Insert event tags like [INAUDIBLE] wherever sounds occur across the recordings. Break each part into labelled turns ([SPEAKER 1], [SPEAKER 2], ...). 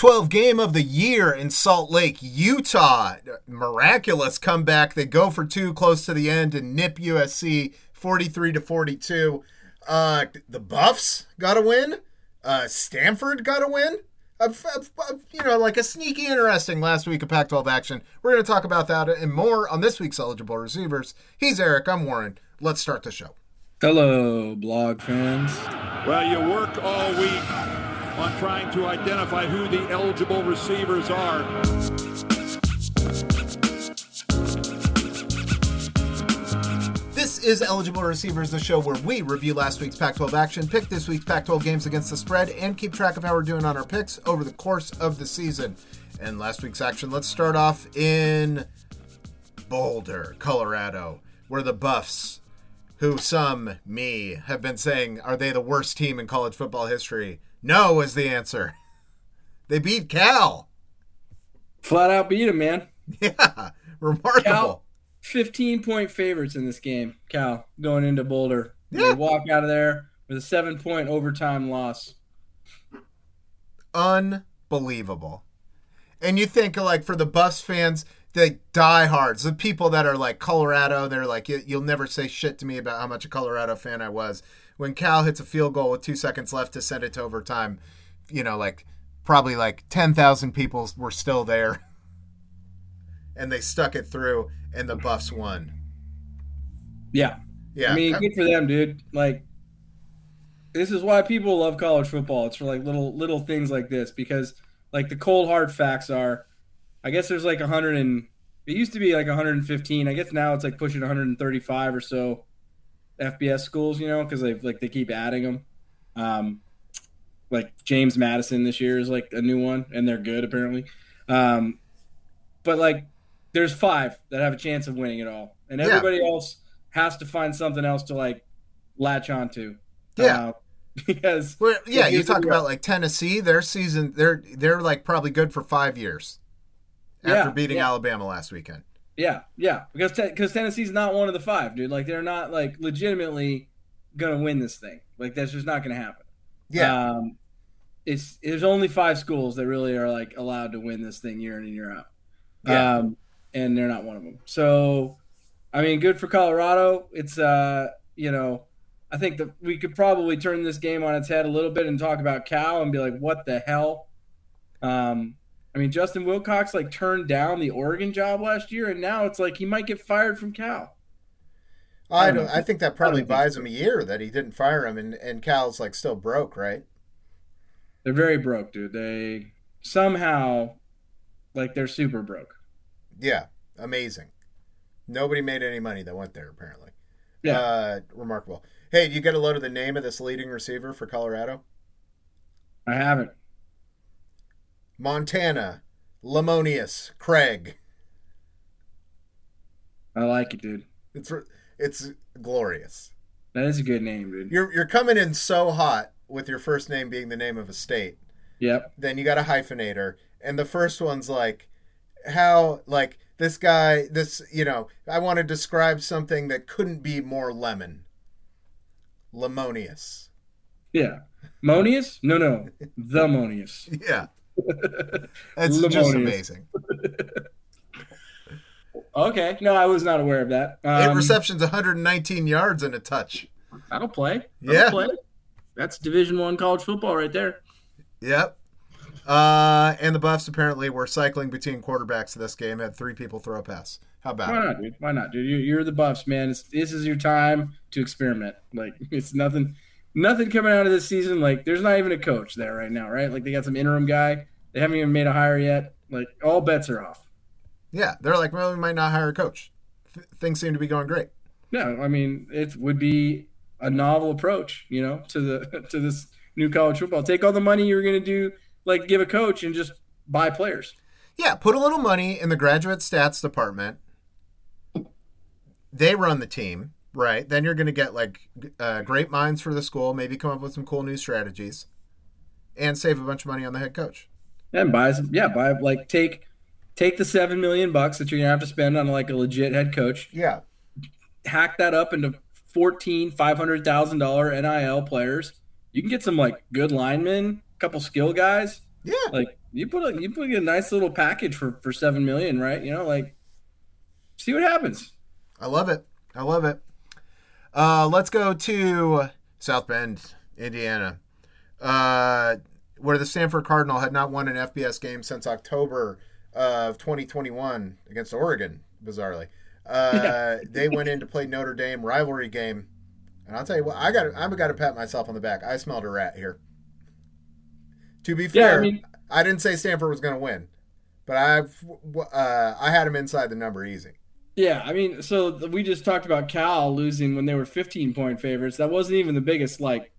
[SPEAKER 1] 12 game of the year in Salt Lake, Utah. Miraculous comeback. They go for two close to the end and nip USC 43 to 42. Uh, the Buffs got a win. Uh, Stanford got a win. Uh, you know, like a sneaky, interesting last week of Pac 12 action. We're going to talk about that and more on this week's eligible receivers. He's Eric. I'm Warren. Let's start the show.
[SPEAKER 2] Hello, blog fans.
[SPEAKER 3] Well, you work all week on trying to identify who the eligible receivers are.
[SPEAKER 1] This is Eligible Receivers, the show where we review last week's Pac 12 action, pick this week's Pac 12 games against the spread, and keep track of how we're doing on our picks over the course of the season. And last week's action, let's start off in Boulder, Colorado, where the Buffs, who some, me, have been saying are they the worst team in college football history, no was the answer. [LAUGHS] They beat Cal.
[SPEAKER 2] Flat out beat him, man. [LAUGHS]
[SPEAKER 1] Yeah, remarkable.
[SPEAKER 2] Cal, 15 point favorites in this game, Cal, going into Boulder.
[SPEAKER 1] Yeah.
[SPEAKER 2] They walk out of there with a seven point overtime loss.
[SPEAKER 1] Unbelievable. And you think, like, for the Buffs fans, the diehards, the people that are like Colorado, they're like, you'll never say shit to me about how much a Colorado fan I was when Cal hits a field goal with two seconds left to send it to overtime, you know, like probably like 10,000 people were still there. [LAUGHS] And they stuck it through, and the Buffs won.
[SPEAKER 2] Yeah.
[SPEAKER 1] Yeah.
[SPEAKER 2] I mean, good for them, dude. Like, this is why people love college football. It's for like little little things like this because like the cold hard facts are, I guess there's like 100 and it used to be like 115. I guess now it's like pushing 135 or so FBS schools, you know, because they like they keep adding them. Um, like James Madison this year is like a new one, and they're good apparently. Um, but like, there's five that have a chance of winning it all, and everybody yeah. else has to find something else to like latch onto.
[SPEAKER 1] Yeah. Uh, [LAUGHS]
[SPEAKER 2] because
[SPEAKER 1] yeah, you talk about like Tennessee, their season, they're they're like probably good for five years after
[SPEAKER 2] yeah,
[SPEAKER 1] beating
[SPEAKER 2] yeah.
[SPEAKER 1] Alabama last weekend.
[SPEAKER 2] Yeah, yeah, because because Tennessee's not one of the five, dude. Like they're not like legitimately gonna win this thing. Like that's just not gonna happen.
[SPEAKER 1] Yeah,
[SPEAKER 2] um, it's there's only five schools that really are like allowed to win this thing year in and year out.
[SPEAKER 1] Yeah.
[SPEAKER 2] Um, and they're not one of them. So, I mean, good for Colorado. It's uh, you know, I think that we could probably turn this game on its head a little bit and talk about Cal and be like, what the hell? Um, I mean, Justin Wilcox like turned down the Oregon job last year, and now it's like he might get fired from Cal.
[SPEAKER 1] I don't. I think that probably buys him a year that he didn't fire him, and and Cal's like still broke, right?
[SPEAKER 2] They're very broke, dude. They somehow, like, they're super broke.
[SPEAKER 1] Yeah, amazing. Nobody made any money that went there, apparently.
[SPEAKER 2] Yeah,
[SPEAKER 1] uh, remarkable. Hey, do you get a load of the name of this leading receiver for Colorado?
[SPEAKER 2] I haven't.
[SPEAKER 1] Montana, Lemonious, Craig.
[SPEAKER 2] I like it, dude.
[SPEAKER 1] It's it's glorious.
[SPEAKER 2] That is a good name, dude.
[SPEAKER 1] You're you're coming in so hot with your first name being the name of a state.
[SPEAKER 2] Yep.
[SPEAKER 1] Then you got a hyphenator, and the first one's like how like this guy this you know I want to describe something that couldn't be more lemon. Lemonious.
[SPEAKER 2] Yeah. Monius? No, no. [LAUGHS] The Monius.
[SPEAKER 1] Yeah. [LAUGHS] That's just amazing. [LAUGHS]
[SPEAKER 2] okay. No, I was not aware of that.
[SPEAKER 1] Um, Eight receptions, 119 yards, and a touch.
[SPEAKER 2] That'll play. That'll
[SPEAKER 1] yeah.
[SPEAKER 2] Play. That's Division One college football right there.
[SPEAKER 1] Yep. Uh, and the Buffs apparently were cycling between quarterbacks this game. Had three people throw a pass. How about
[SPEAKER 2] Why not, dude? Why not, dude? You're, you're the Buffs, man. It's, this is your time to experiment. Like [LAUGHS] it's nothing, nothing coming out of this season. Like there's not even a coach there right now, right? Like they got some interim guy. They haven't even made a hire yet. Like all bets are off.
[SPEAKER 1] Yeah, they're like, well, we might not hire a coach. Th- things seem to be going great.
[SPEAKER 2] No, I mean it would be a novel approach, you know, to the [LAUGHS] to this new college football. Take all the money you're going to do, like give a coach, and just buy players.
[SPEAKER 1] Yeah, put a little money in the graduate stats department. They run the team, right? Then you're going to get like uh, great minds for the school. Maybe come up with some cool new strategies, and save a bunch of money on the head coach.
[SPEAKER 2] And buy some, yeah, buy like take take the seven million bucks that you're gonna have to spend on like a legit head coach.
[SPEAKER 1] Yeah,
[SPEAKER 2] hack that up into 14 five hundred thousand dollar NIL players. You can get some like good linemen, a couple skill guys.
[SPEAKER 1] Yeah,
[SPEAKER 2] like you put a you put a nice little package for for seven million, right? You know, like see what happens.
[SPEAKER 1] I love it. I love it. Uh, let's go to South Bend, Indiana, uh, where the Stanford Cardinal had not won an FBS game since October of 2021 against Oregon. Bizarrely, uh, [LAUGHS] they went in to play Notre Dame rivalry game, and I'll tell you what, I got I'm got to pat myself on the back. I smelled a rat here. To be fair, yeah, I, mean, I, didn't say Stanford was going to win, but I've uh, I had them inside the number easy.
[SPEAKER 2] Yeah, I mean, so we just talked about Cal losing when they were 15 point favorites. That wasn't even the biggest like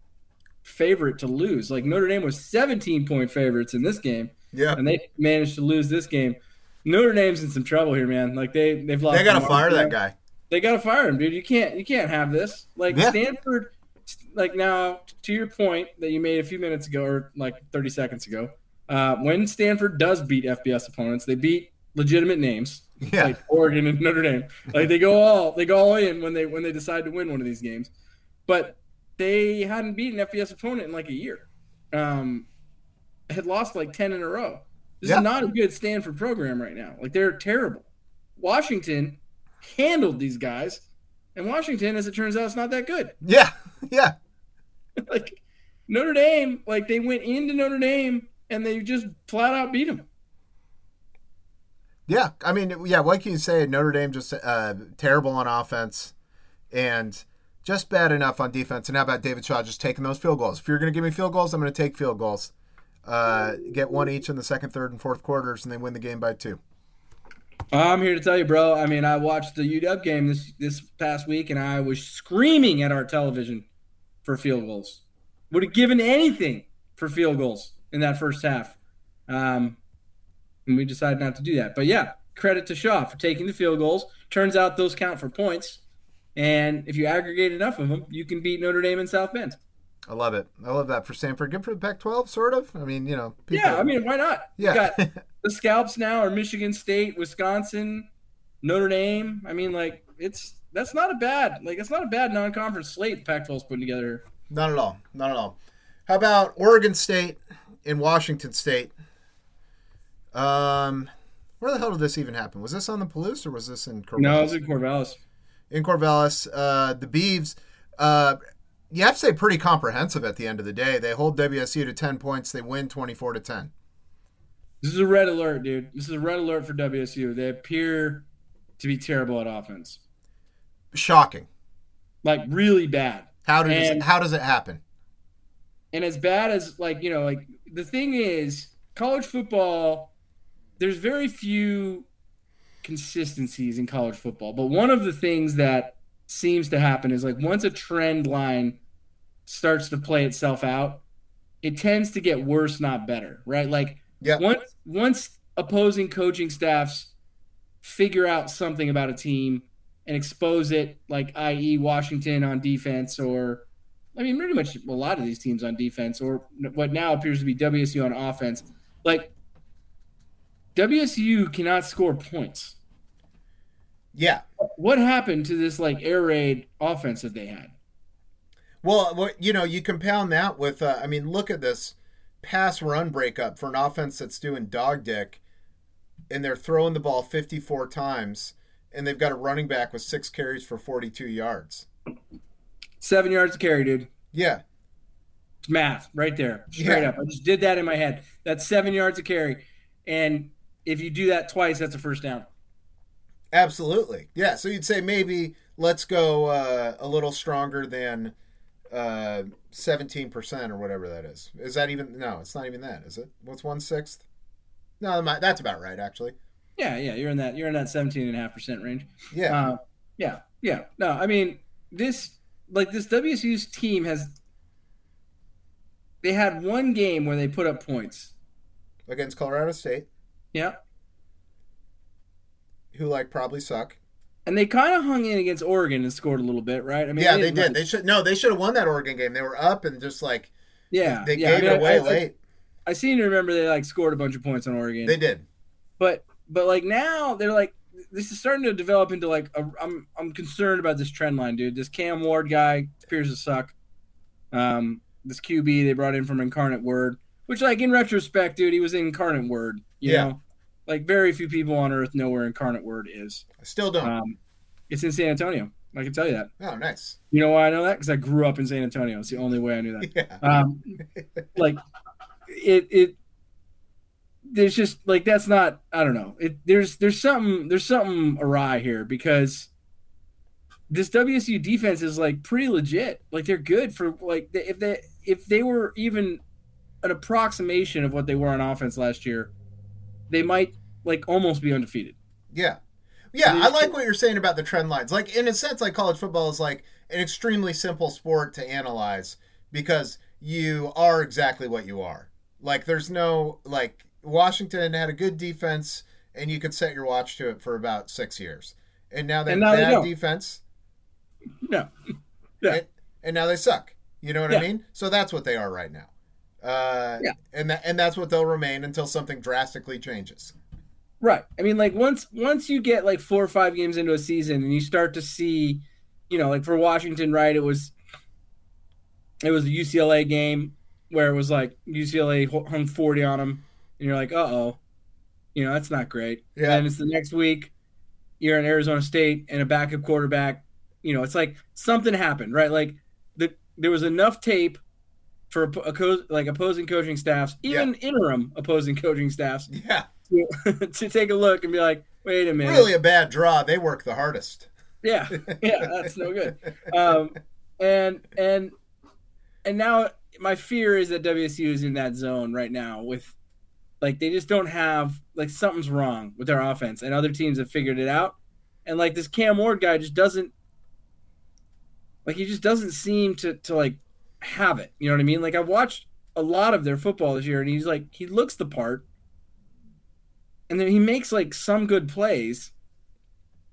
[SPEAKER 2] favorite to lose. Like Notre Dame was 17 point favorites in this game.
[SPEAKER 1] Yeah,
[SPEAKER 2] and they managed to lose this game. Notre Dame's in some trouble here, man. Like they they've lost.
[SPEAKER 1] They got to fire that guy.
[SPEAKER 2] They got to fire him, dude. You can't you can't have this. Like yeah. Stanford. Like now, to your point that you made a few minutes ago, or like 30 seconds ago, uh, when Stanford does beat FBS opponents, they beat legitimate names
[SPEAKER 1] yeah.
[SPEAKER 2] like Oregon and Notre Dame. Like they go all they go all in when they when they decide to win one of these games. But they hadn't beaten FBS opponent in like a year. Um, had lost like ten in a row. This yeah. is not a good Stanford program right now. Like they're terrible. Washington handled these guys, and Washington, as it turns out, is not that good.
[SPEAKER 1] Yeah, [LAUGHS] yeah. [LAUGHS]
[SPEAKER 2] like Notre Dame, like they went into Notre Dame and they just flat out beat them.
[SPEAKER 1] Yeah, I mean, yeah. Can you say? Notre Dame just uh, terrible on offense, and just bad enough on defense. And how about David Shaw just taking those field goals? If you're going to give me field goals, I'm going to take field goals. Uh, get one each in the second, third, and fourth quarters, and they win the game by two.
[SPEAKER 2] I'm here to tell you, bro. I mean, I watched the UW game this this past week, and I was screaming at our television for field goals. Would have given anything for field goals in that first half. Um, and we decided not to do that. But yeah, credit to Shaw for taking the field goals. Turns out those count for points, and if you aggregate enough of them, you can beat Notre Dame and South Bend.
[SPEAKER 1] I love it. I love that for Stanford. Good for the Pac-12, sort of. I mean, you know.
[SPEAKER 2] People... Yeah, I mean, why not? Yeah. got [LAUGHS] the scalps now are Michigan State, Wisconsin, Notre Dame. I mean, like it's that's not a bad like it's not a bad non-conference slate the Pac-12's putting together.
[SPEAKER 1] Not at all. Not at all. How about Oregon State and Washington State? Um, where the hell did this even happen? Was this on the Palouse or was this in
[SPEAKER 2] Corvallis? No, it was in Corvallis.
[SPEAKER 1] In Corvallis, uh, the Beavs, uh, you have to say pretty comprehensive at the end of the day. They hold WSU to 10 points. They win 24 to 10.
[SPEAKER 2] This is a red alert, dude. This is a red alert for WSU. They appear to be terrible at offense.
[SPEAKER 1] Shocking.
[SPEAKER 2] Like really bad.
[SPEAKER 1] How does and, how does it happen?
[SPEAKER 2] And as bad as like, you know, like the thing is college football there's very few consistencies in college football, but one of the things that seems to happen is like once a trend line starts to play itself out, it tends to get worse, not better, right? Like
[SPEAKER 1] yeah.
[SPEAKER 2] once once opposing coaching staffs figure out something about a team and expose it, like i.e. Washington on defense or I mean pretty much a lot of these teams on defense or what now appears to be WSU on offense. Like WSU cannot score points.
[SPEAKER 1] Yeah.
[SPEAKER 2] What happened to this like air raid offense that they had?
[SPEAKER 1] Well, you know, you compound that with, uh, I mean, look at this pass run breakup for an offense that's doing dog dick, and they're throwing the ball 54 times, and they've got a running back with six carries for 42 yards.
[SPEAKER 2] Seven yards to carry, dude.
[SPEAKER 1] Yeah.
[SPEAKER 2] It's math right there, straight yeah. up. I just did that in my head. That's seven yards to carry. And if you do that twice, that's a first down.
[SPEAKER 1] Absolutely. Yeah. So you'd say maybe let's go uh, a little stronger than uh, 17% or whatever that is. Is that even? No, it's not even that, is it? What's one sixth? No, that's about right, actually.
[SPEAKER 2] Yeah, yeah, you're in that you're in that 17 and a half percent range.
[SPEAKER 1] Yeah,
[SPEAKER 2] uh, yeah, yeah. No, I mean this like this WSU's team has they had one game where they put up points
[SPEAKER 1] against Colorado State.
[SPEAKER 2] Yeah.
[SPEAKER 1] Who like probably suck.
[SPEAKER 2] And they kind of hung in against Oregon and scored a little bit, right? I
[SPEAKER 1] mean, yeah, they, they did. Like, they should no, they should have won that Oregon game. They were up and just like
[SPEAKER 2] yeah,
[SPEAKER 1] they,
[SPEAKER 2] they yeah,
[SPEAKER 1] gave I mean, it away
[SPEAKER 2] I,
[SPEAKER 1] late.
[SPEAKER 2] I, I seem to remember they like scored a bunch of points on Oregon.
[SPEAKER 1] They did,
[SPEAKER 2] but but like now they're like this is starting to develop into like a, I'm I'm concerned about this trend line, dude. This Cam Ward guy appears to suck. Um, this QB they brought in from Incarnate Word Which, like in retrospect, dude, he was incarnate word. You
[SPEAKER 1] Yeah.
[SPEAKER 2] know, like very few people on earth know where incarnate word is.
[SPEAKER 1] I still don't.
[SPEAKER 2] Um, it's in San Antonio. I can tell you that.
[SPEAKER 1] oh, nice.
[SPEAKER 2] You know why I know that? Because I grew up in San Antonio. It's the only way I knew that. [LAUGHS]
[SPEAKER 1] Yeah.
[SPEAKER 2] Um, like it, it. There's just like that's not. I don't know. It there's there's something there's something awry here because this WSU defense is like pretty legit. Like they're good for like if they if they were even an approximation of what they were on offense last year, they might like almost be undefeated.
[SPEAKER 1] Yeah. Yeah, I like what you're saying about the trend lines. Like in a sense, like college football is like an extremely simple sport to analyze because you are exactly what you are. Like there's no like Washington had a good defense and you could set your watch to it for about six years. And now they have
[SPEAKER 2] now
[SPEAKER 1] bad defense
[SPEAKER 2] No. [LAUGHS] Yeah.
[SPEAKER 1] and, and now they suck. You know what I mean? So that's what they are right now. Uh,
[SPEAKER 2] Yeah.
[SPEAKER 1] and that and that's what they'll remain until something drastically changes.
[SPEAKER 2] Right. I mean, like once once you get like four or five games into a season and you start to see, you know, like for Washington, right? It was it was a UCLA game where it was like UCLA hung forty on them, and you're like, uh oh, you know, that's not great.
[SPEAKER 1] Yeah.
[SPEAKER 2] And it's the next week, you're in Arizona State and a backup quarterback. You know, it's like something happened, right? Like the there was enough tape for oppo- like opposing coaching staffs, even interim opposing coaching staffs,
[SPEAKER 1] Yeah.
[SPEAKER 2] to, [LAUGHS] to take a look and be like, wait a minute,
[SPEAKER 1] Really a bad draw. They work the hardest.
[SPEAKER 2] yeah, yeah, that's no good. Um, and and and now my fear is that WSU is in that zone right now with like they just don't have like something's wrong with their offense, and other teams have figured it out, and like this Cam Ward guy just doesn't like he just doesn't seem to to like have it. You know what I mean? Like I've watched a lot of their football this year, and he's like he looks the part, and then he makes like some good plays,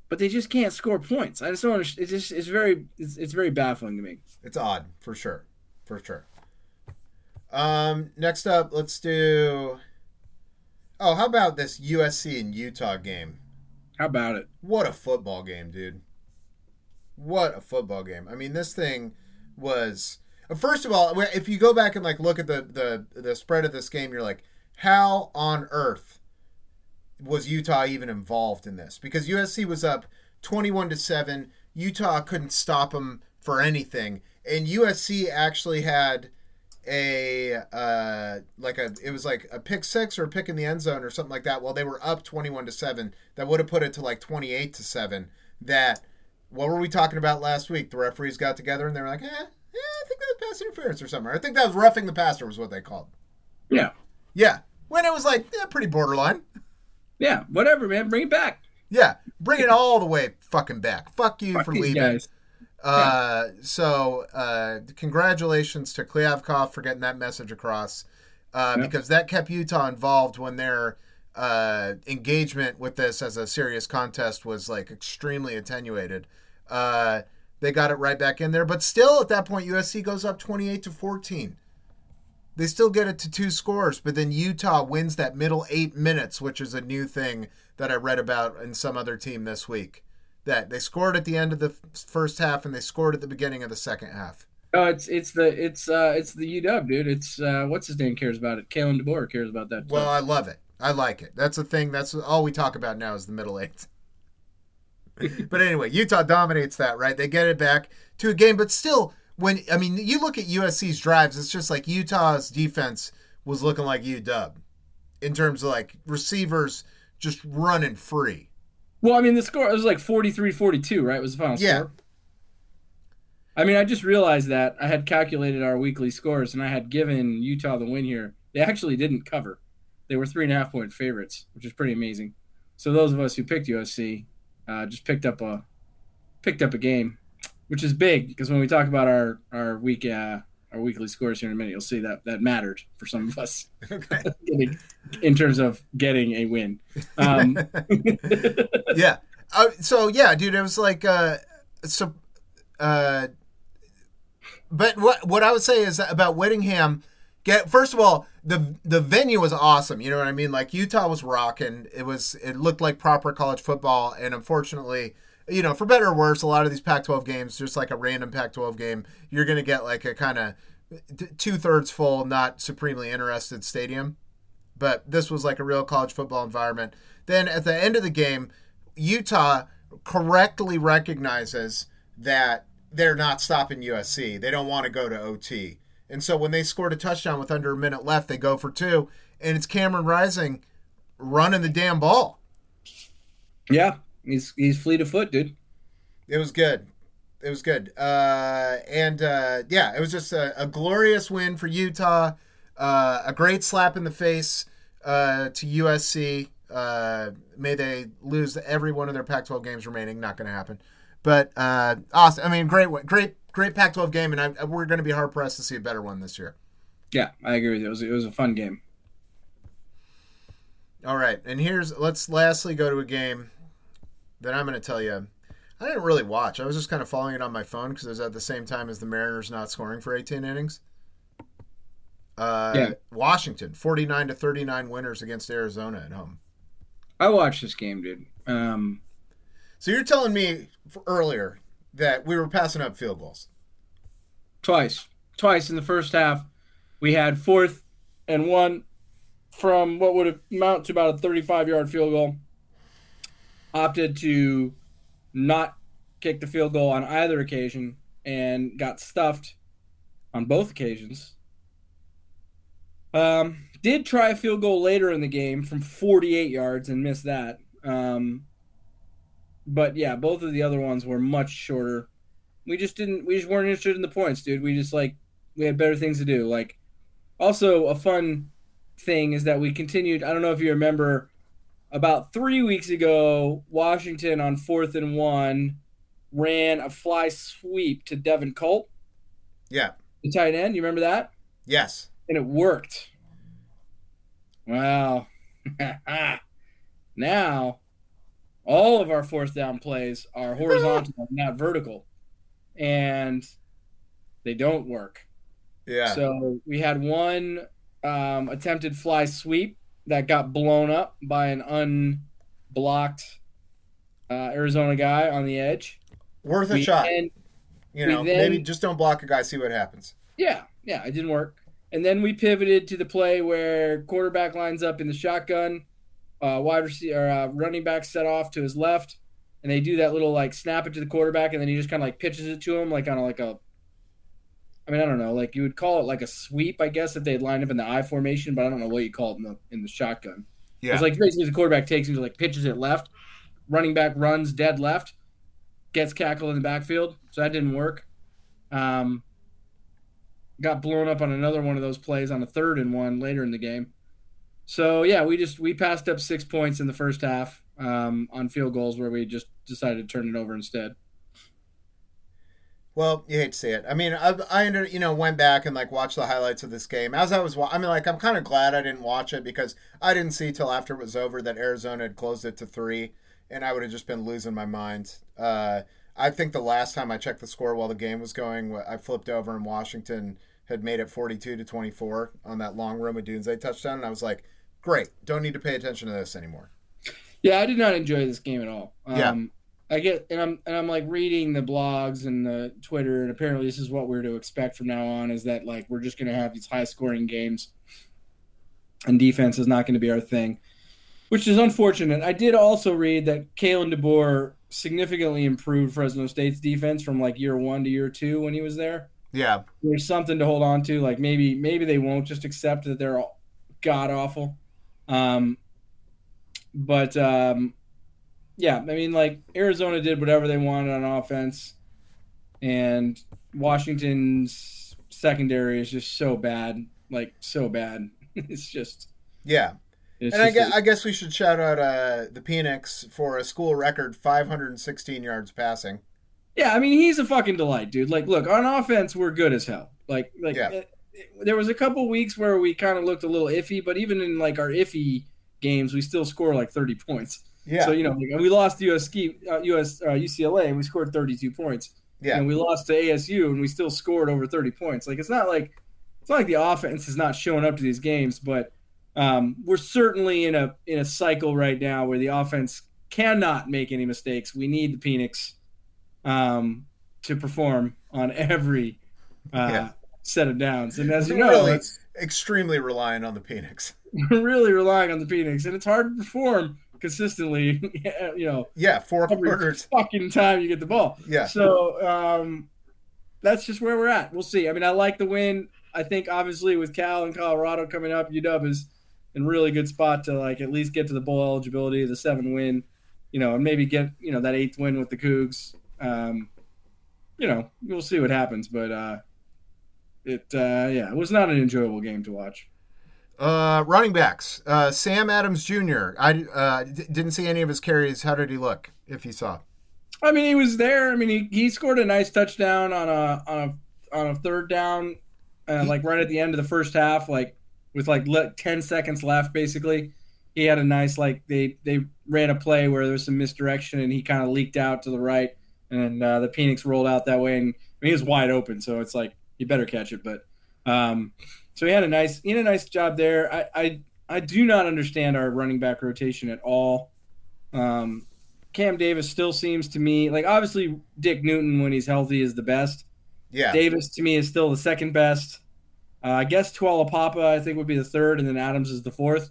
[SPEAKER 2] but they just can't score points. I just don't. Understand. It's just it's very it's, it's very baffling to me.
[SPEAKER 1] It's odd for sure, for sure. Um, next up, let's do. Oh, how about this USC and Utah game?
[SPEAKER 2] How about it?
[SPEAKER 1] What a football game, dude! What a football game! I mean, this thing was. First of all, if you go back and like look at the the the spread of this game, you're like, how on earth was Utah even involved in this? Because USC was up 21 to 7. Utah couldn't stop them for anything. And USC actually had a uh like a it was like a pick six or a pick in the end zone or something like that while they were up 21 to 7 that would have put it to like 28 to 7 that what were we talking about last week the referees got together and they were like eh, yeah i think that was pass interference or something i think that was roughing the passer was what they called
[SPEAKER 2] Yeah,
[SPEAKER 1] yeah when it was like yeah, pretty borderline
[SPEAKER 2] yeah, whatever, man. Bring it back.
[SPEAKER 1] Yeah, bring it all the way fucking back. Fuck you
[SPEAKER 2] Fuck
[SPEAKER 1] for leaving.
[SPEAKER 2] guys.
[SPEAKER 1] Uh, so uh, congratulations to Kliavkoff for getting that message across, uh,
[SPEAKER 2] Yeah.
[SPEAKER 1] because that kept Utah involved when their uh, engagement with this as a serious contest was like extremely attenuated. Uh, they got it right back in there, but still at that point USC goes up twenty eight to fourteen. They still get it to two scores, but then Utah wins that middle eight minutes, which is a new thing that I read about in some other team this week. That they scored at the end of the first half and they scored at the beginning of the second half.
[SPEAKER 2] Oh, it's it's the it's uh it's the UW dude. It's uh what's his name cares about it. Kalen DeBoer cares about that.
[SPEAKER 1] Well,
[SPEAKER 2] stuff.
[SPEAKER 1] I love it. I like it. That's the thing. That's all we talk about now is the middle eight. [LAUGHS] but anyway, Utah dominates that, right? They get it back to a game, but still, when I mean, you look at USC's drives, it's just like Utah's defense was looking like UW in terms of like receivers just running free.
[SPEAKER 2] well, I mean the score it was like 43-42, right? Was the final score.
[SPEAKER 1] Yeah.
[SPEAKER 2] score. I mean, I just realized that I had calculated our weekly scores and I had given Utah the win here. They actually didn't cover. They were three and a half point favorites, which is pretty amazing. So those of us who picked USC uh, just picked up a picked up a game, which is big because when we talk about our our week uh, our weekly scores here in a minute, you'll see that that mattered for some of us [LAUGHS]
[SPEAKER 1] Okay. [LAUGHS]
[SPEAKER 2] in terms of getting a win. Um, [LAUGHS]
[SPEAKER 1] yeah. Uh, so yeah, dude, it was like uh, so. Uh, but what what I would say is that about Whittingham. Get first of all, the the venue was awesome. You know what I mean? Like Utah was rocking. It was it looked like proper college football, and unfortunately, you know, for better or worse, a lot of these Pac-12 games, just like a random Pac-12 game, you're gonna get like a kind of two thirds full, not supremely interested stadium. But this was like a real college football environment. Then at the end of the game, Utah correctly recognizes that they're not stopping USC. They don't want to go to OT. And so when they scored a touchdown with under a minute left, they go for two. And it's Cameron Rising running the damn ball.
[SPEAKER 2] Yeah, he's he's fleet of foot, dude.
[SPEAKER 1] It was good. It was good. Uh, and uh, yeah, it was just a, a glorious win for Utah. Uh, a great slap in the face uh, to USC. Uh, may they lose every one of their Pac-12 games remaining. Not going to happen. But uh, awesome. I mean, great, great, great Pac-12 game, and I, we're going to be hard pressed to see a better one this year.
[SPEAKER 2] Yeah, I agree with you. It was, it was a fun game.
[SPEAKER 1] All right, and here's let's lastly go to a game that I'm going to tell you. I didn't really watch. I was just kind of following it on my phone because it was at the same time as the Mariners not scoring for 18 innings. Uh, yeah. Washington, 49 to 39 winners against Arizona at home.
[SPEAKER 2] I watched this game, dude. Um,
[SPEAKER 1] so you're telling me earlier that we were passing up field goals?
[SPEAKER 2] Twice. Twice in the first half. We had fourth and one from what would amount to about a 35 yard field goal. Opted to not kick the field goal on either occasion and got stuffed on both occasions. Um, did try a field goal later in the game from 48 yards and missed that. Um, but yeah, both of the other ones were much shorter. We just didn't. We just weren't interested in the points, dude. We just like we had better things to do. Like, also a fun thing is that we continued. I don't know if you remember, about three weeks ago, Washington on fourth and one ran a fly sweep to Devin Culp.
[SPEAKER 1] Yeah,
[SPEAKER 2] the tight end. You remember that?
[SPEAKER 1] Yes.
[SPEAKER 2] And it worked. Wow. [LAUGHS] now, all of our fourth down plays are horizontal, [LAUGHS] not vertical. And they don't work.
[SPEAKER 1] Yeah.
[SPEAKER 2] So we had one um, attempted fly sweep that got blown up by an unblocked uh, Arizona guy on the edge.
[SPEAKER 1] Worth a we shot. Then, you know, then, maybe just don't block a guy, see what happens.
[SPEAKER 2] Yeah, yeah, it didn't work. And then we pivoted to the play where quarterback lines up in the shotgun, uh, wide receiver, uh, running back set off to his left, and they do that little like snap it to the quarterback, and then he just kind of like pitches it to him like on a, like a. I mean, I don't know. Like you would call it like a sweep, I guess, if they lined up in the I formation, but I don't know what you call it in the in the shotgun. Yeah, it's like basically the quarterback takes and like pitches it left, running back runs dead left, gets cackled in the backfield. So that didn't work. Um, got blown up on another one of those plays on a third and one later in the game. So yeah, we just we passed up six points in the first half um, on field goals where we just decided to turn it over instead.
[SPEAKER 1] Well, you hate to see it. I mean, I, I you know went back and like watched the highlights of this game as I was. I mean, like I'm kind of glad I didn't watch it because I didn't see till after it was over that Arizona had closed it to three, and I would have just been losing my mind. Uh, I think the last time I checked the score while the game was going, I flipped over and Washington had made it 42 to 24 on that long Rome Odunze touchdown, and I was like, great, don't need to pay attention to this anymore.
[SPEAKER 2] Yeah, I did not enjoy this game at all.
[SPEAKER 1] Um, yeah.
[SPEAKER 2] I get and I'm and I'm like reading the blogs and the Twitter, and apparently this is what we're to expect from now on. Is that like we're just going to have these high scoring games, and defense is not going to be our thing, which is unfortunate. I did also read that Kalen DeBoer significantly improved Fresno State's defense from like year one to year two when he was there.
[SPEAKER 1] Yeah,
[SPEAKER 2] there's something to hold on to. Like maybe maybe they won't just accept that they're all god awful. Um, but um, yeah, I mean, like Arizona did whatever they wanted on offense, and Washington's secondary is just so bad, like so bad. [LAUGHS] it's just
[SPEAKER 1] yeah. It's and I guess, I guess we should shout out uh, the Penix for a school record 516 yards passing.
[SPEAKER 2] Yeah, I mean he's a fucking delight, dude. Like, look, on offense we're good as hell. Like, like yeah. There was a couple weeks where we kind of looked a little iffy, but even in like our iffy games, we still score like thirty points. Yeah. So you know, we lost to US ski, uh, US uh, UCLA, and we scored thirty-two points. Yeah. And we lost to ASU, and we still scored over thirty points. Like it's not like it's not like the offense is not showing up to these games, but um, we're certainly in a in a cycle right now where the offense cannot make any mistakes. We need the Penix um, to perform on every uh, yeah. Set of downs. And as you know,
[SPEAKER 1] really
[SPEAKER 2] it's
[SPEAKER 1] extremely reliant on the Penix. [LAUGHS]
[SPEAKER 2] really relying on the Penix, and it's hard to perform consistently. [LAUGHS] you know,
[SPEAKER 1] Yeah, four quarters.
[SPEAKER 2] fucking time you get the ball.
[SPEAKER 1] Yeah.
[SPEAKER 2] So um, that's just where we're at. We'll see. I mean, I like the win. I think obviously with Cal and Colorado coming up, UW is in really good spot to like at least get to the bowl eligibility, the seven win, you know, and maybe get you know that eighth win with the Cougs. Um, you know, we'll see what happens, but uh, it uh, yeah, it was not an enjoyable game to watch.
[SPEAKER 1] Uh, running backs. Uh, Sam Adams Jr. I uh, d- didn't see any of his carries. How did he look? If you saw.
[SPEAKER 2] I mean, he was there. I mean, he, he scored a nice touchdown on a on a on a third down, uh, like right at the end of the first half, like with like le- ten seconds left, basically. He had a nice like they they ran a play where there was some misdirection and he kind of leaked out to the right, and uh, the Penix rolled out that way, and I mean, he was wide open, so it's like you better catch it. But um, so he had a nice he had a nice job there. I I, I do not understand our running back rotation at all. Um, Cam Davis still seems to me like obviously Dick Newton when he's healthy is the best.
[SPEAKER 1] Yeah.
[SPEAKER 2] Davis to me is still the second best. Uh, I guess Tuala Papa I think would be the third, and then Adams is the fourth.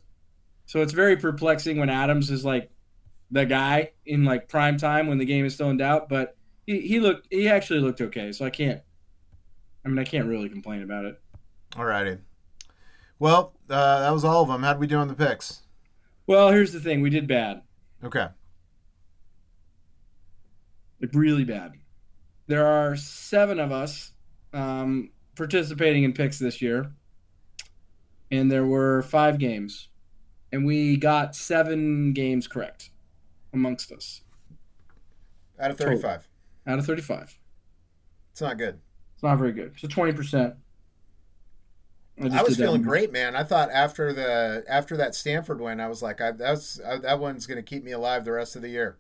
[SPEAKER 2] So it's very perplexing when Adams is like the guy in like prime time when the game is still in doubt. But he, he looked he actually looked okay, so I can't. I mean, I can't really complain about it.
[SPEAKER 1] Alrighty. Well, uh, that was all of them. How'd we do on the picks?
[SPEAKER 2] Well, here's the thing: we did bad,
[SPEAKER 1] Okay.
[SPEAKER 2] like really bad. There are seven of us um, participating in picks this year, and there were five games, and we got seven games correct amongst us
[SPEAKER 1] Out of 35.
[SPEAKER 2] out of 35.
[SPEAKER 1] It's not good.
[SPEAKER 2] It's not very good. So 20%.
[SPEAKER 1] I was feeling great, man. I thought after the after that Stanford win, I was like, I, that I, that one's going to keep me alive the rest of the year.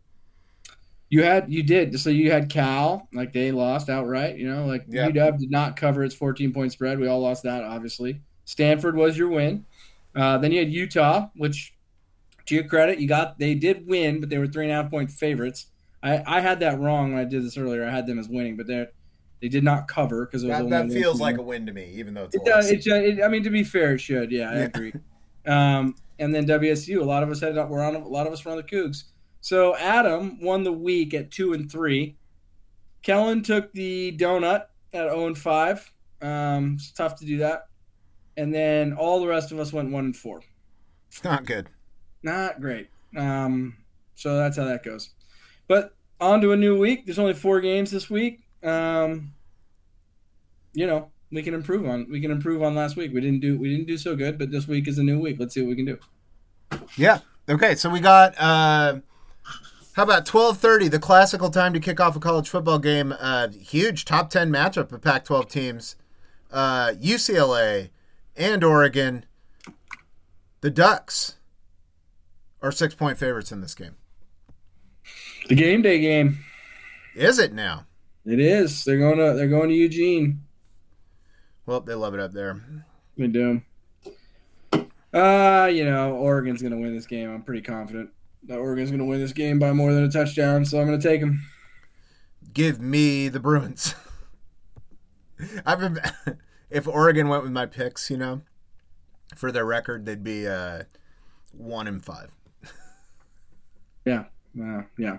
[SPEAKER 2] You had you did so you had Cal like they lost outright. You know like
[SPEAKER 1] Yeah.
[SPEAKER 2] UW did not cover its 14 point spread. We all lost that obviously. Stanford was your win. Uh, then you had Utah, which to your credit you got they did win, but they were three and a half point favorites. I, I had that wrong when I did this earlier. I had them as winning, but they they did not cover because it was
[SPEAKER 1] That, that feels like a win to me, even though it's a
[SPEAKER 2] It does.
[SPEAKER 1] loss.
[SPEAKER 2] It, it, I mean, to be fair, it should. Yeah, I
[SPEAKER 1] Yeah.
[SPEAKER 2] agree. Um, and then WSU, a lot of us had were on. A lot of us were on the Cougs. So Adam won the week at two and three. Kellen took the donut at zero and five. Um, it's tough to do that. And then all the rest of us went one and four.
[SPEAKER 1] It's not good.
[SPEAKER 2] Not great. Um, so that's how that goes. But on to a new week. There's only four games this week. Um, you know, we can improve on we can improve on last week. We didn't do we didn't do so good, but this week is a new week. Let's see what we can do.
[SPEAKER 1] Yeah. Okay. So we got. Uh, how about twelve thirty? The classical time to kick off a college football game. Uh, huge top ten matchup of Pac-12 teams. Uh, UCLA and Oregon. The Ducks are six-point favorites in this game.
[SPEAKER 2] The game day game.
[SPEAKER 1] Is it now?
[SPEAKER 2] It is. They're going to they're going to Eugene.
[SPEAKER 1] Well, they love it up there.
[SPEAKER 2] They do. Uh, you know, Oregon's going to win this game. I'm pretty confident that Oregon's going to win this game by more than a touchdown, so I'm going to take them.
[SPEAKER 1] Give me the Bruins. [LAUGHS] I've been, [LAUGHS] if Oregon went with my picks, you know, for their record, they'd be uh, one in five. [LAUGHS]
[SPEAKER 2] Yeah. Uh, yeah.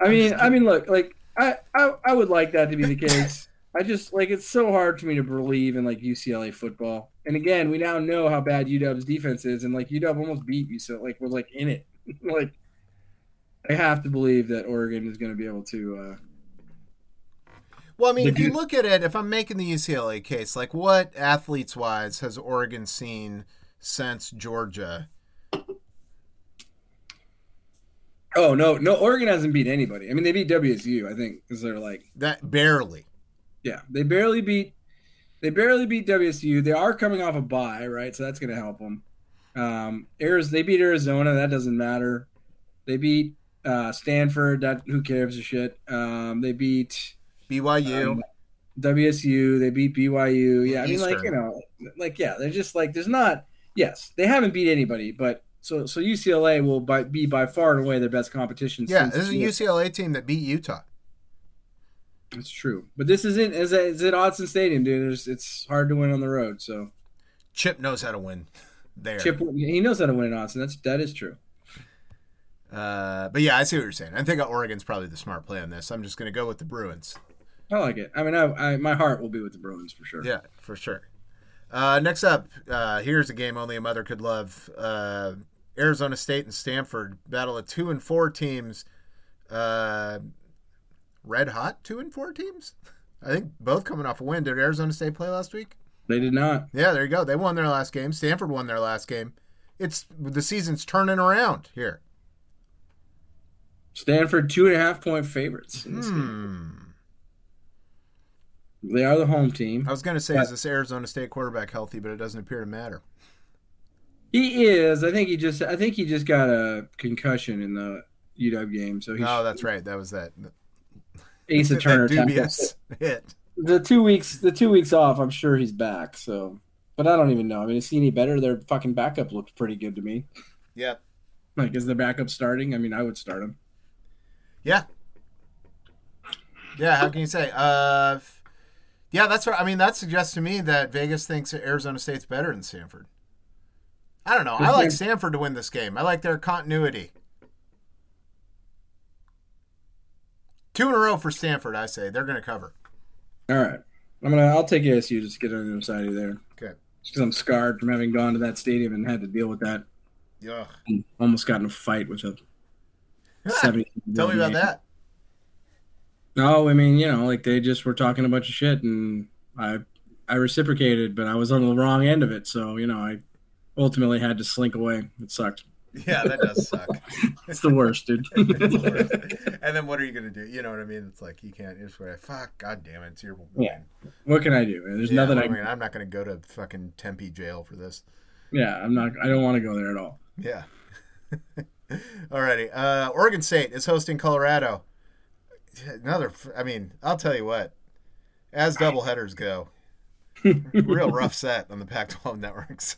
[SPEAKER 2] I mean, I mean, look, like I, I, I would like that to be the case. I just like it's so hard for me to believe in like UCLA football. And again, we now know how bad UW's defense is, and like UW almost beat you, so like we're like in it. [LAUGHS] like I have to believe that Oregon is going to be able to. uh
[SPEAKER 1] Well, I mean, if you look at it, if I'm making the UCLA case, like what athletes wise has Oregon seen since Georgia?
[SPEAKER 2] Oh no, no, Oregon hasn't beat anybody. I mean, they beat WSU, I think, because they're like
[SPEAKER 1] That barely.
[SPEAKER 2] Yeah, they barely beat. They barely beat WSU. They are coming off a bye, right? So that's going to help them. Um, Arizona, they beat Arizona. That doesn't matter. They beat uh, Stanford. That who cares a shit. Um, they beat
[SPEAKER 1] BYU.
[SPEAKER 2] um, WSU. They beat BYU. Yeah, I mean, like you know, like yeah, they're just like there's not. Yes, they haven't beat anybody, but so so UCLA will by, be by far and away their best competition.
[SPEAKER 1] yeah,
[SPEAKER 2] since
[SPEAKER 1] this is a UCLA team that beat Utah.
[SPEAKER 2] It's true, but this isn't. Is it, it's at Autzen Stadium, dude. There's, it's hard to win on the road. So
[SPEAKER 1] Chip knows how to win there.
[SPEAKER 2] Chip, he knows how to win in Autzen. That's that is true.
[SPEAKER 1] Uh, but yeah, I see what you're saying. I think Oregon's probably the smart play on this. I'm just going to go with the Bruins.
[SPEAKER 2] I like it. I mean, I, I my heart will be with the Bruins for sure.
[SPEAKER 1] Yeah, for sure. Uh, next up, uh, here's a game only a mother could love. Arizona State and Stanford battle of two and four teams. Uh, red hot two and four teams. I think both coming off a win. Did Arizona State play last week?
[SPEAKER 2] They did not.
[SPEAKER 1] Yeah, there you go. They won their last game. Stanford won their last game. It's the season's turning around here.
[SPEAKER 2] Stanford two and a half point favorites. in this game.
[SPEAKER 1] Hmm.
[SPEAKER 2] They are the home team.
[SPEAKER 1] I was going to say, is this Arizona State quarterback healthy? But it doesn't appear to matter.
[SPEAKER 2] He is. I think he just. I think he just got a concussion in the UW game. So he's
[SPEAKER 1] Oh, that's right. That was that,
[SPEAKER 2] Asa
[SPEAKER 1] that
[SPEAKER 2] Turner.
[SPEAKER 1] dubious hit.
[SPEAKER 2] The two weeks. The two weeks off. I'm sure he's back. So, but I don't even know. I mean, is he any better? Their fucking backup looked pretty good to me.
[SPEAKER 1] Yeah.
[SPEAKER 2] Like, is the backup starting? I mean, I would start him.
[SPEAKER 1] Yeah. Yeah, how can you say? Uh, yeah, that's right. I mean, that suggests to me that Vegas thinks Arizona State's better than Stanford. I don't know. I like Stanford to win this game. I like their continuity. Two in a row for Stanford, I say. They're going to cover.
[SPEAKER 2] All right. I'm gonna. I'll take ASU just to get on the other side of you there.
[SPEAKER 1] Okay.
[SPEAKER 2] Because I'm scarred from having gone to that stadium and had to deal with that.
[SPEAKER 1] Yeah.
[SPEAKER 2] Almost got in a fight with a 70. [LAUGHS]
[SPEAKER 1] Tell me about that.
[SPEAKER 2] No, I mean, you know, like they just were talking a bunch of shit, and I, I reciprocated, but I was on the wrong end of it, so you know, I ultimately had to slink away. It sucked.
[SPEAKER 1] Yeah, that does suck. [LAUGHS]
[SPEAKER 2] It's the worst, dude. [LAUGHS]
[SPEAKER 1] and then what are you going to do? You know what I mean? It's like you can't. It's like, fuck, god damn it. It's your
[SPEAKER 2] Yeah. what can I do? There's
[SPEAKER 1] Yeah,
[SPEAKER 2] nothing I.
[SPEAKER 1] I mean, I'm not going to go to fucking Tempe jail for this.
[SPEAKER 2] Yeah, I'm not. I don't want to go there at all.
[SPEAKER 1] Yeah. [LAUGHS] Alrighty. Uh, Oregon State is hosting Colorado. Another. I mean, I'll tell you what. As doubleheaders go, real rough set on the Pac-12 networks.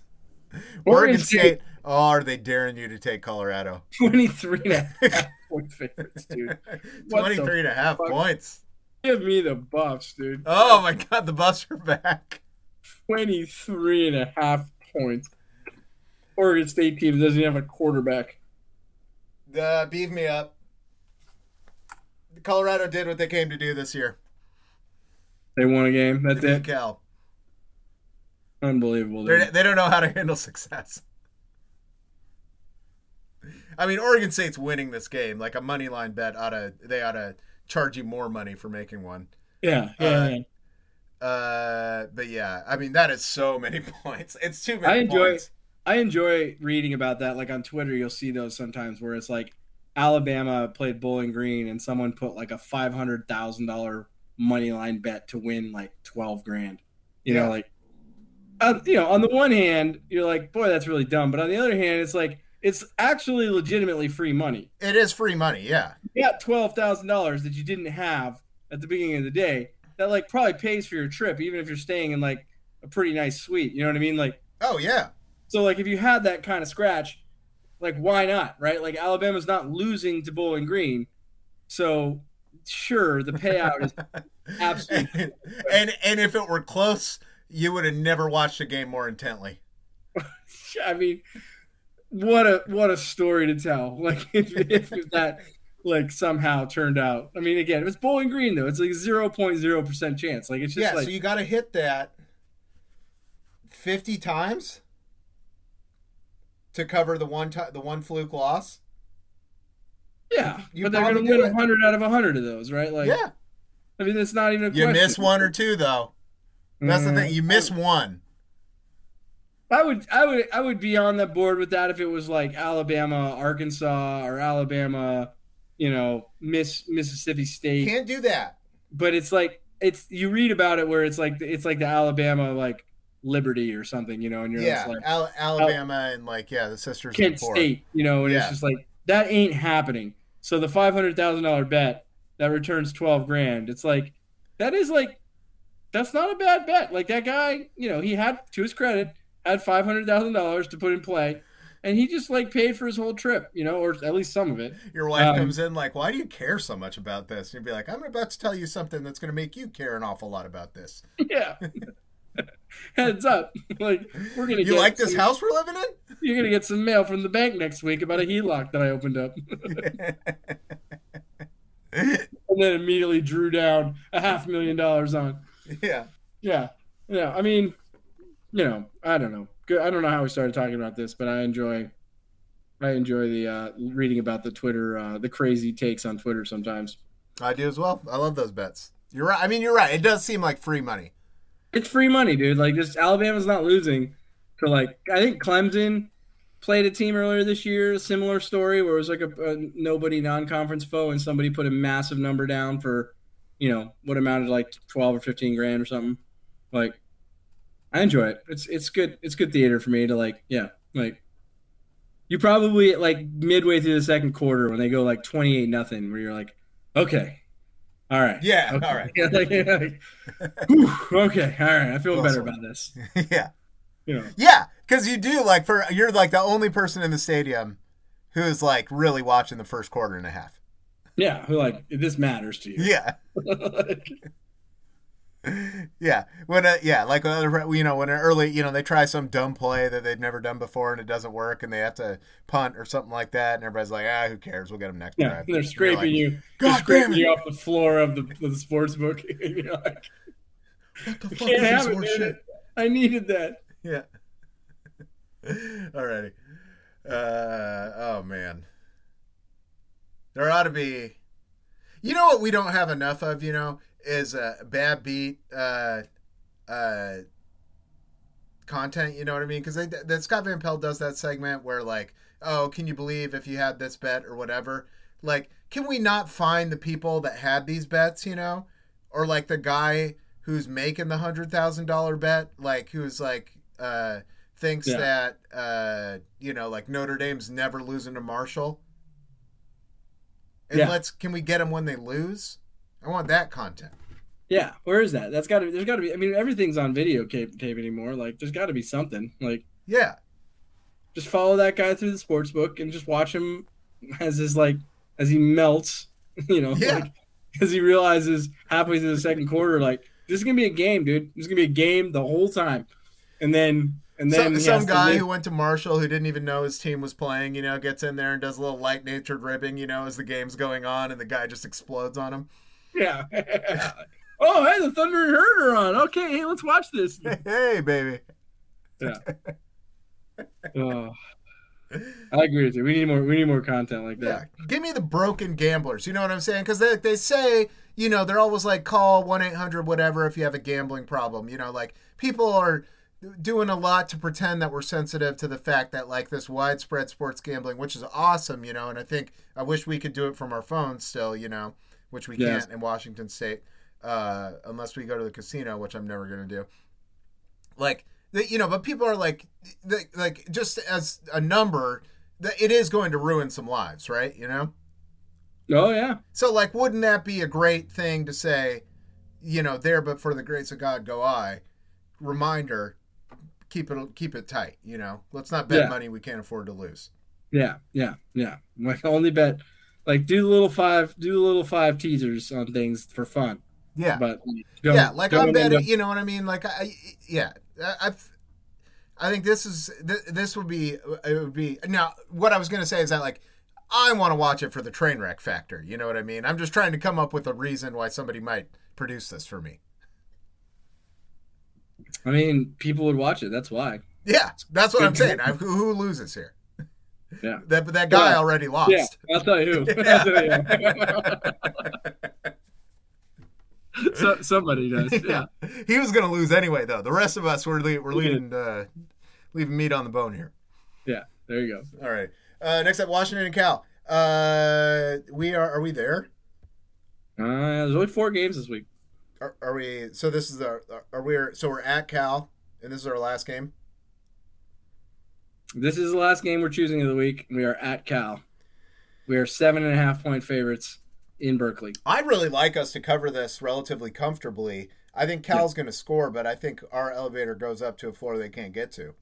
[SPEAKER 1] [LAUGHS] Oregon State. Oh, are they daring you to take Colorado? [LAUGHS]
[SPEAKER 2] 23 and a half point favorites, dude. [LAUGHS] What
[SPEAKER 1] 23 and a half
[SPEAKER 2] fuck?
[SPEAKER 1] points.
[SPEAKER 2] Give me the buffs, dude.
[SPEAKER 1] Oh my god, the Buffs are back.
[SPEAKER 2] 23 and a half points. Oregon State team doesn't have a quarterback.
[SPEAKER 1] Uh, beef me up. Colorado did what they came to do this year.
[SPEAKER 2] They won a game. That's it.
[SPEAKER 1] Cal.
[SPEAKER 2] Unbelievable.
[SPEAKER 1] They're,
[SPEAKER 2] Dude.
[SPEAKER 1] they don't know how to handle success. I mean, Oregon State's winning this game. Like a money line bet ought to they ought to charge you more money for making one.
[SPEAKER 2] Yeah, yeah,
[SPEAKER 1] Uh,
[SPEAKER 2] yeah.
[SPEAKER 1] Uh, but yeah, I mean that is so many [LAUGHS] points. It's too many
[SPEAKER 2] I enjoy-
[SPEAKER 1] points.
[SPEAKER 2] I enjoy reading about that. Like on Twitter, you'll see those sometimes where it's like Alabama played Bowling Green and someone put like a five hundred thousand dollar money line bet to win like twelve grand. You
[SPEAKER 1] Yeah.
[SPEAKER 2] know, like uh, you know, on the one hand, you're like, boy, that's really dumb. But on the other hand, it's like it's actually legitimately free money.
[SPEAKER 1] It is free money. Yeah,
[SPEAKER 2] You got twelve thousand dollars that you didn't have at the beginning of the day. That like probably pays for your trip, even if you're staying in like a pretty nice suite. You know what I mean? Like
[SPEAKER 1] Oh yeah.
[SPEAKER 2] so like if you had that kind of scratch, like why not, right? Like Alabama's not losing to Bowling Green, so sure the payout is [LAUGHS] Absolutely.
[SPEAKER 1] and, and and if it were close, you would have never watched the game more intently. [LAUGHS]
[SPEAKER 2] I mean, what a what a story to tell. [LAUGHS] Like if, if that like somehow turned out. I mean, again, it was Bowling Green though. It's like zero point zero percent chance. Like it's just
[SPEAKER 1] yeah,
[SPEAKER 2] like
[SPEAKER 1] so you got to hit that fifty times to cover the one ti the one fluke loss.
[SPEAKER 2] yeah,
[SPEAKER 1] you
[SPEAKER 2] but they're gonna
[SPEAKER 1] do
[SPEAKER 2] win hundred out of hundred of those, right? Like
[SPEAKER 1] yeah,
[SPEAKER 2] I mean, that's not even a
[SPEAKER 1] you
[SPEAKER 2] question.
[SPEAKER 1] miss one or two though. That's the
[SPEAKER 2] Mm.
[SPEAKER 1] thing. You miss one.
[SPEAKER 2] I would, I would, I would be on the board with that if it was like Alabama, Arkansas, or Alabama, you know, Miss Mississippi State.
[SPEAKER 1] Can't do that.
[SPEAKER 2] But it's like it's you read about it where it's like it's like the Alabama like Liberty or something, you know, and you're
[SPEAKER 1] Yeah,
[SPEAKER 2] like
[SPEAKER 1] Al- Alabama and like yeah, the sisters of
[SPEAKER 2] Kent
[SPEAKER 1] the.
[SPEAKER 2] State, you know, and
[SPEAKER 1] Yeah.
[SPEAKER 2] it's just like that ain't happening. So the five hundred thousand dollar bet that returns twelve grand, it's like that is like that's not a bad bet. Like that guy, you know, he had to his credit had five hundred thousand dollars to put in play, and he just like paid for his whole trip, you know, or at least some of it.
[SPEAKER 1] Your wife
[SPEAKER 2] Um,
[SPEAKER 1] comes in like, "Why do you care so much about this?" And you'd be like, "I'm about to tell you something that's going to make you care an awful lot about this." [LAUGHS]
[SPEAKER 2] Yeah. [LAUGHS] Heads up, [LAUGHS] like we're gonna
[SPEAKER 1] You
[SPEAKER 2] get
[SPEAKER 1] like this
[SPEAKER 2] some-
[SPEAKER 1] house we're living in?
[SPEAKER 2] You're gonna get some mail from the bank next week about a HELOC that I opened up, and then immediately drew down a half million dollars on. [LAUGHS]
[SPEAKER 1] yeah.
[SPEAKER 2] Yeah, yeah. I mean, you know, I don't know. Good. I don't know how we started talking about this, but I enjoy, I enjoy the uh, reading about the Twitter, uh, the crazy takes on Twitter sometimes.
[SPEAKER 1] I do as well. I love those bets. You're right. I mean, you're right. It does seem like free money.
[SPEAKER 2] It's free money, dude. Like, just Alabama's not losing to like. I think Clemson played a team earlier this year, a similar story where it was like a, a nobody non-conference foe, and somebody put a massive number down for, you know, what amounted to like twelve or fifteen grand or something. Like, I enjoy it. It's it's good. It's good theater for me to like. Yeah, like. You probably like midway through the second quarter when they go like twenty eight nothing, where you're like, okay, all right,
[SPEAKER 1] Yeah,
[SPEAKER 2] okay.
[SPEAKER 1] all right.
[SPEAKER 2] Yeah, [LAUGHS] like, like, whew, okay, all right, I feel better about this. [LAUGHS]
[SPEAKER 1] yeah.
[SPEAKER 2] You know,
[SPEAKER 1] Yeah, because you do like for you're like the only person in the stadium who is like really watching the first quarter and a half.
[SPEAKER 2] Yeah, who like this matters to you.
[SPEAKER 1] Yeah,
[SPEAKER 2] Like, [LAUGHS]
[SPEAKER 1] yeah. When uh, yeah, like other you know when an early you know they try some dumb play that they've never done before and it doesn't work and they have to punt or something like that and everybody's like ah who cares we'll get them next
[SPEAKER 2] yeah,
[SPEAKER 1] drive.
[SPEAKER 2] they're scraping
[SPEAKER 1] like,
[SPEAKER 2] you, they're scraping you off the floor of the of the sports book. [LAUGHS] you're like,
[SPEAKER 1] What the fuck
[SPEAKER 2] can't
[SPEAKER 1] is this
[SPEAKER 2] have it, man.
[SPEAKER 1] shit?
[SPEAKER 2] I needed that.
[SPEAKER 1] Yeah. [LAUGHS] Alrighty. Uh, oh man. There ought to be. You know what we don't have enough of. You know is a bad beat. Uh, uh, content. You know what I mean? Because that Scott Van Pelt does that segment where like, oh, can you believe if you had this bet or whatever? Like, can we not find the people that had these bets? You know, or like the guy who's making the hundred thousand dollar bet, like who's like uh thinks
[SPEAKER 2] Yeah.
[SPEAKER 1] that uh you know like Notre Dame's never losing to Marshall. And
[SPEAKER 2] Yeah.
[SPEAKER 1] let's can we get them when they lose? I want that content.
[SPEAKER 2] Yeah, where is that? That's got to. Be there's got to be. I mean, everything's on video tape, tape anymore. Like, there's got to be something. Like,
[SPEAKER 1] Yeah.
[SPEAKER 2] just follow that guy through the sports book and just watch him as his like as he melts. [LAUGHS] You know,
[SPEAKER 1] Yeah.
[SPEAKER 2] like, as he realizes halfway through the second quarter, like this is gonna be a game, dude. This is gonna be a game the whole time, and then and then
[SPEAKER 1] Some, some guy
[SPEAKER 2] live-
[SPEAKER 1] who went to Marshall who didn't even know his team was playing, you know, gets in there and does a little light natured ribbing, you know, as the game's going on and the guy just explodes on him.
[SPEAKER 2] yeah. [LAUGHS] oh, hey, the Thundering Herd are on. Okay, hey, let's watch this. [LAUGHS]
[SPEAKER 1] hey, baby.
[SPEAKER 2] Yeah. [LAUGHS] Oh. I agree with you. We need more. We need more content like that.
[SPEAKER 1] Yeah,
[SPEAKER 2] that.
[SPEAKER 1] give me the broken gamblers. You know what I'm saying? Because they, they say, you know, they're always like, call 1 800 whatever if you have a gambling problem. You know, like people are doing a lot to pretend that we're sensitive to the fact that, like, this widespread sports gambling, which is awesome, you know, and I think I wish we could do it from our phones still, you know, which we
[SPEAKER 2] Yes.
[SPEAKER 1] can't in Washington State uh, unless we go to the casino, which I'm never going to do. Like, the, you know, but people are like, the, like, just as a number, the, it is going to ruin some lives, right? You know?
[SPEAKER 2] Oh yeah.
[SPEAKER 1] So, like, wouldn't that be a great thing to say? You know, there, but for the grace of God, go I. Reminder: keep it keep it tight. You know, let's not bet
[SPEAKER 2] Yeah.
[SPEAKER 1] money we can't afford to lose.
[SPEAKER 2] Yeah, yeah, yeah. Like only bet, like do the little five, do the little five teasers on things for fun.
[SPEAKER 1] Yeah,
[SPEAKER 2] But
[SPEAKER 1] yeah, like I'm betting. You know what I mean? Like, I, yeah, I, I've, I think this is this would be it would be now. What I was gonna say is that like. I want to watch it for the train wreck factor. You know what I mean? I'm just trying to come up with a reason why somebody might produce this for me.
[SPEAKER 2] I mean, people would watch it. That's why.
[SPEAKER 1] Yeah, that's what I'm saying. I, who, who loses here?
[SPEAKER 2] Yeah. [LAUGHS]
[SPEAKER 1] That but that guy
[SPEAKER 2] Yeah.
[SPEAKER 1] already lost.
[SPEAKER 2] Yeah, I'll tell you who. [LAUGHS] Tell you. [LAUGHS] so, somebody does. Yeah.
[SPEAKER 1] He was going to lose anyway, though. The rest of us were le- we're leaving uh, leaving meat on the bone here.
[SPEAKER 2] Yeah. There you go.
[SPEAKER 1] All right. Uh, next up, Washington and Cal. Uh, we are. Are we there?
[SPEAKER 2] Uh, there's only four games this week.
[SPEAKER 1] Are, are we? So this is our. Are we? So we're at Cal, and this is our last game.
[SPEAKER 2] This is the last game we're choosing of the week. We are at Cal. We are seven and a half point favorites in Berkeley.
[SPEAKER 1] I really like us to cover this relatively comfortably. I think Cal's going to score, but I think our elevator goes up to a floor they can't get to.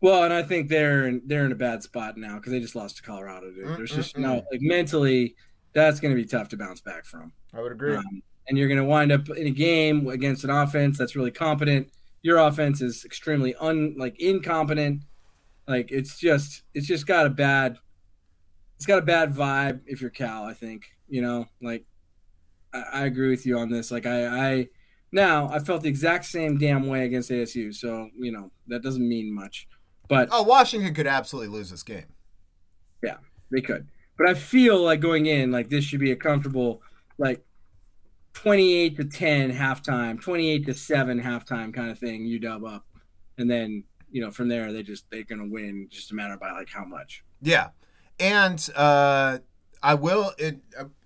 [SPEAKER 2] Well, and I think they're in, they're in a bad spot now because they just lost to Colorado. Dude. There's just no like mentally, that's going to be tough to bounce back from.
[SPEAKER 1] I would agree.
[SPEAKER 2] Um, and you're going to wind up in a game against an offense that's really competent. Your offense is extremely un like incompetent. Like it's just it's just got a bad it's got a bad vibe if you're Cal. I think you know like I, I agree with you on this. Like I I now I felt the exact same damn way against ASU. So you know that doesn't mean much. But
[SPEAKER 1] oh, Washington could absolutely lose this game.
[SPEAKER 2] Yeah, they could. But I feel like going in, like this should be a comfortable, like 28 to 10 halftime, 28 to 7 halftime kind of thing, you dub up. And then, you know, from there, they just, they're going to win just a matter by like how much.
[SPEAKER 1] Yeah. And, uh, I will. It.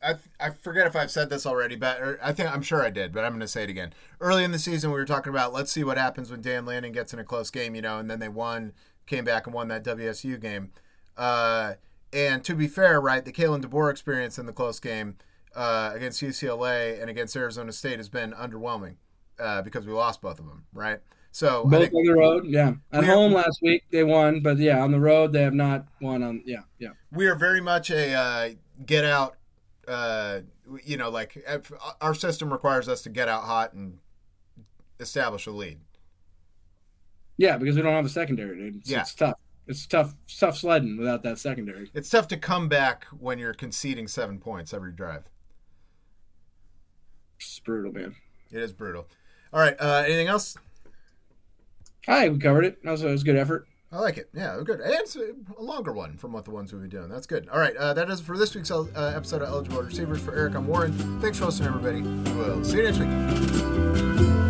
[SPEAKER 1] I. I forget if I've said this already, but I think I'm sure I did. But I'm going to say it again. Early in the season, we were talking about let's see what happens when Dan Lanning gets in a close game, you know, and then they won, came back and won that WSU game. Uh, and to be fair, right, the Kalen DeBoer experience in the close game uh, against UCLA and against Arizona State has been underwhelming uh, because we lost both of them, right? So
[SPEAKER 2] both on the road, yeah. At home last week they won, but yeah, on the road they have not won. On yeah, yeah.
[SPEAKER 1] We are very much a uh, get out. Uh, you know, like our system requires us to get out hot and establish a lead.
[SPEAKER 2] Yeah, because we don't have a secondary, dude. It's, yeah. it's tough. It's tough, tough sledding without that secondary.
[SPEAKER 1] It's tough to come back when you're conceding seven points every drive.
[SPEAKER 2] It's brutal, man.
[SPEAKER 1] It is brutal. All right. Uh, anything else?
[SPEAKER 2] Hi, we covered it. That was, that was a good effort.
[SPEAKER 1] I like it. Yeah, good. And it's a longer one from what the ones we've been doing. That's good. All right, uh, that is it for this week's uh, episode of Eligible Receivers. For Eric, I'm Warren. Thanks for listening, everybody. We'll see you next week.